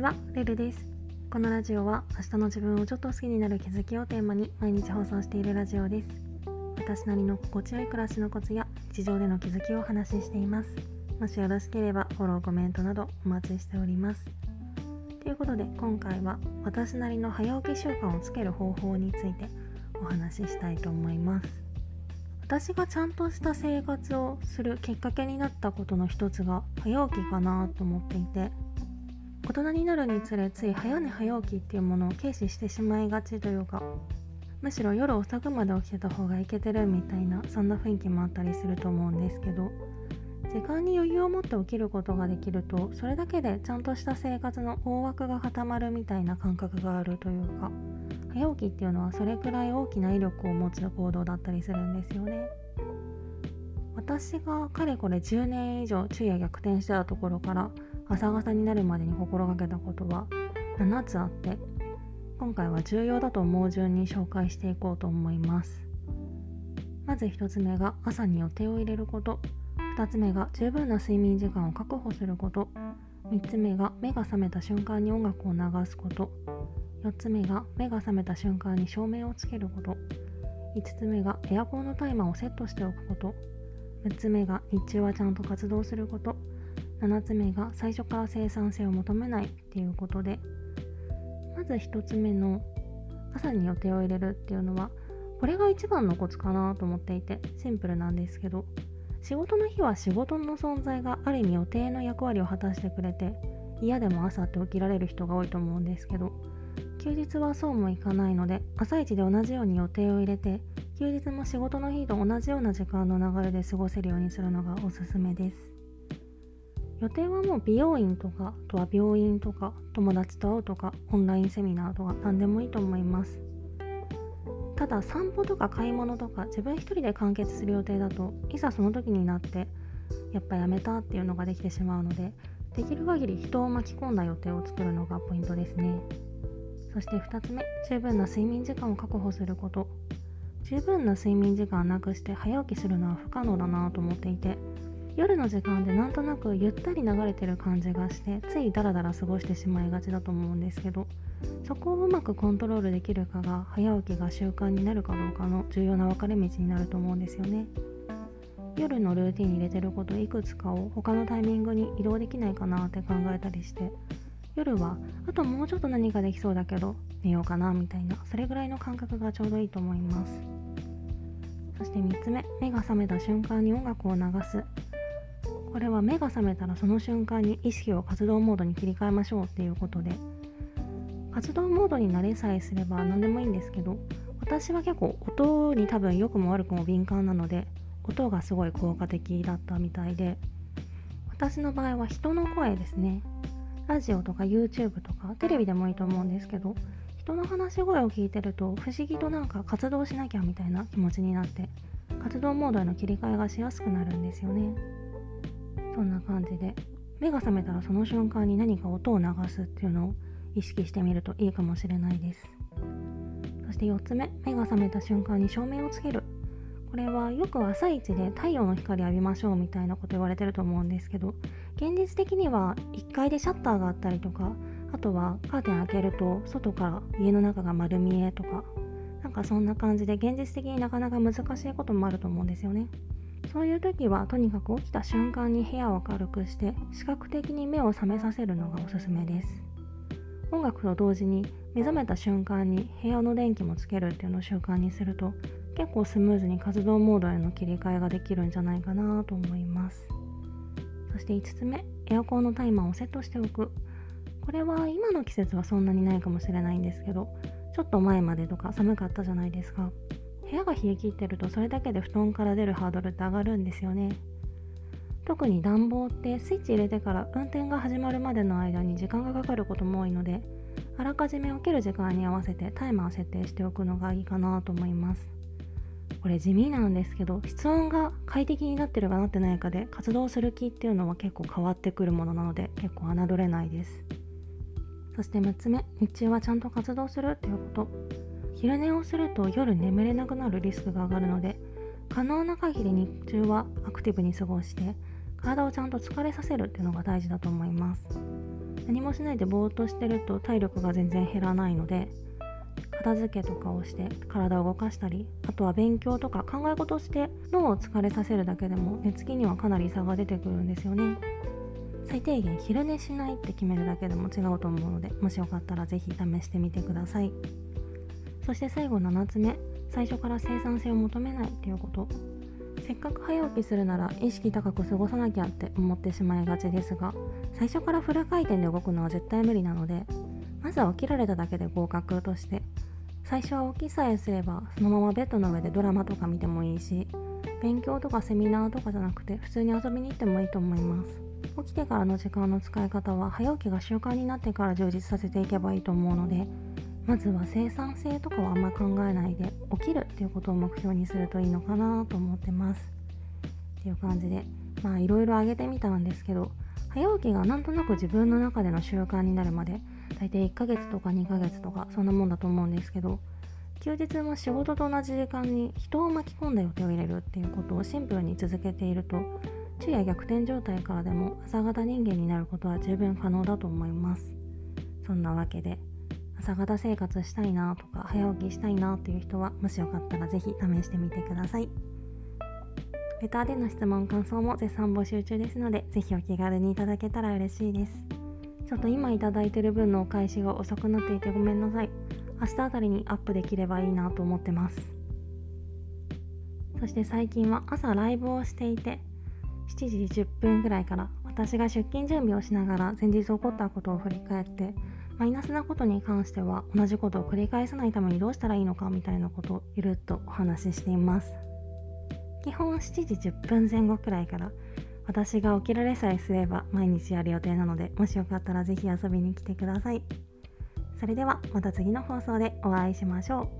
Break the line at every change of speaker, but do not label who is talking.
ちは、ルルです。このラジオは明日の自分をちょっと好きになる気づきをテーマに毎日放送しているラジオです。私なりの心地よい暮らしのコツや日常での気づきをお話ししています。もしよろしければフォロー、コメントなどお待ちしております。ということで今回は私なりの早起き習慣をつける方法についてお話ししたいと思います。私がちゃんとした生活をするきっかけになったことの一つが早起きかなと思っていて大人になるにつれつい早寝早起きっていうものを軽視してしまいがちというかむしろ夜遅くまで起きてた方がいけてるみたいなそんな雰囲気もあったりすると思うんですけど時間に余裕を持って起きることができるとそれだけでちゃんとした生活の大枠が固まるみたいな感覚があるというか早起きっていうのはそれくらい大きな威力を持つ行動だったりするんですよね。私がかれこれ10年以上昼夜逆転してたところから朝方になるまでに心がけたことは7つあって今回は重要だと思う順に紹介していこうと思います。まず1つ目が朝に予定を入れること。2つ目が十分な睡眠時間を確保すること。3つ目が目が覚めた瞬間に音楽を流すこと。4つ目が目が覚めた瞬間に照明をつけること。5つ目がエアコンのタイマーをセットしておくこと。6つ目が日中はちゃんと活動すること。7つ目が最初から生産性を求めないっていうことでまず1つ目の朝に予定を入れるっていうのはこれが一番のコツかなと思っていてシンプルなんですけど仕事の日は仕事の存在がある意味予定の役割を果たしてくれて嫌でも朝って起きられる人が多いと思うんですけど休日はそうもいかないので朝一で同じように予定を入れて休日も仕事の日と同じような時間の流れで過ごせるようにするのがおすすめです。予定はもう美容院とかあとは病院とか友達と会うとかオンラインセミナーとか何でもいいと思います。ただ散歩とか買い物とか自分一人で完結する予定だといざその時になってやっぱやめたっていうのができてしまうのでできる限り人を巻き込んだ予定を作るのがポイントですね。そして2つ目十分な睡眠時間を確保すること。十分な睡眠時間なくして早起きするのは不可能だなと思っていて夜の時間でなんとなくゆったり流れてる感じがしてついダラダラ過ごしてしまいがちだと思うんですけどそこをうまくコントロールできるかが早起きが習慣になるかどうかの重要な分かれ道になると思うんですよね。夜のルーティンに入れてることいくつかを他のタイミングに移動できないかなって考えたりして夜はあともうちょっと何かできそうだけど寝ようかなみたいなそれぐらいの感覚がちょうどいいと思います。そして3つ目目が覚めた瞬間に音楽を流す。これは目が覚めたらその瞬間に意識を活動モードに切り替えましょうっていうことで活動モードになれさえすれば何でもいいんですけど私は結構音に多分良くも悪くも敏感なので音がすごい効果的だったみたいで私の場合は人の声ですね。ラジオとか YouTube とかテレビでもいいと思うんですけど人の話し声を聞いてると不思議となんか活動しなきゃみたいな気持ちになって活動モードへの切り替えがしやすくなるんですよね。そんな感じで。目が覚めたらその瞬間に何か音を流すっていうのを意識してみるといいかもしれないです。そして4つ目。目が覚めた瞬間に照明をつける。これはよく朝一で太陽の光浴びましょうみたいなこと言われてると思うんですけど現実的には1階でシャッターがあったりとかあとはカーテン開けると外から家の中が丸見えとかなんかそんな感じで現実的になかなか難しいこともあると思うんですよね。そういう時はとにかく起きた瞬間に部屋を明るくして視覚的に目を覚めさせるのがおすすめです。音楽と同時に目覚めた瞬間に部屋の電気もつけるっていうのを習慣にすると結構スムーズに活動モードへの切り替えができるんじゃないかなと思います。そして5つ目エアコンのタイマーをセットしておく。これは今の季節はそんなにないかもしれないんですけどちょっと前までとか寒かったじゃないですか。部屋が冷え切ってるとそれだけで布団から出るハードルって上がるんですよね。特に暖房ってスイッチ入れてから運転が始まるまでの間に時間がかかることも多いのであらかじめ起きる時間に合わせてタイマーを設定しておくのがいいかなと思います。これ地味なんですけど室温が快適になってるかなってないかで活動する気っていうのは結構変わってくるものなので結構侮れないです。そして6つ目日中はちゃんと活動するっていうこと。昼寝をすると夜眠れなくなるリスクが上がるので可能な限り日中はアクティブに過ごして体をちゃんと疲れさせるっていうのが大事だと思います。何もしないでぼーっとしてると体力が全然減らないので片付けとかをして体を動かしたりあとは勉強とか考え事をして脳を疲れさせるだけでも寝つきにはかなり差が出てくるんですよね。最低限昼寝しないって決めるだけでも違うと思うのでもしよかったら是非試してみてください。そして最後7つ目最初から生産性を求めないっていうこと。せっかく早起きするなら意識高く過ごさなきゃって思ってしまいがちですが最初からフル回転で動くのは絶対無理なのでまずは起きられただけで合格として最初は起きさえすればそのままベッドの上でドラマとか見てもいいし勉強とかセミナーとかじゃなくて普通に遊びに行ってもいいと思います。起きてからの時間の使い方は早起きが習慣になってから充実させていけばいいと思うのでまずは生産性とかはあんま考えないで起きるっていうことを目標にするといいのかなと思ってます。っていう感じでまあいろいろ挙げてみたんですけど早起きがなんとなく自分の中での習慣になるまで大体1ヶ月とか2ヶ月とかそんなもんだと思うんですけど休日も仕事と同じ時間に人を巻き込んだ予定を入れるっていうことをシンプルに続けていると昼夜逆転状態からでも朝方人間になることは十分可能だと思います。そんなわけで朝方生活したいなとか早起きしたいなっていう人はもしよかったら是非試してみてください。レターでの質問感想も絶賛募集中ですので是非お気軽にいただけたら嬉しいです。ちょっと今いただいてる分のお返しが遅くなっていてごめんなさい。明日あたりにアップできればいいなと思ってます。そして最近は朝ライブをしていて7時10分ぐらいから私が出勤準備をしながら前日起こったことを振り返ってマイナスなことに関しては同じことを繰り返さないためにどうしたらいいのかみたいなことをゆるっとお話ししています。基本7時10分前後くらいから私が起きられさえすれば毎日やる予定なのでもしよかったら是非遊びに来てください。それではまた次の放送でお会いしましょう。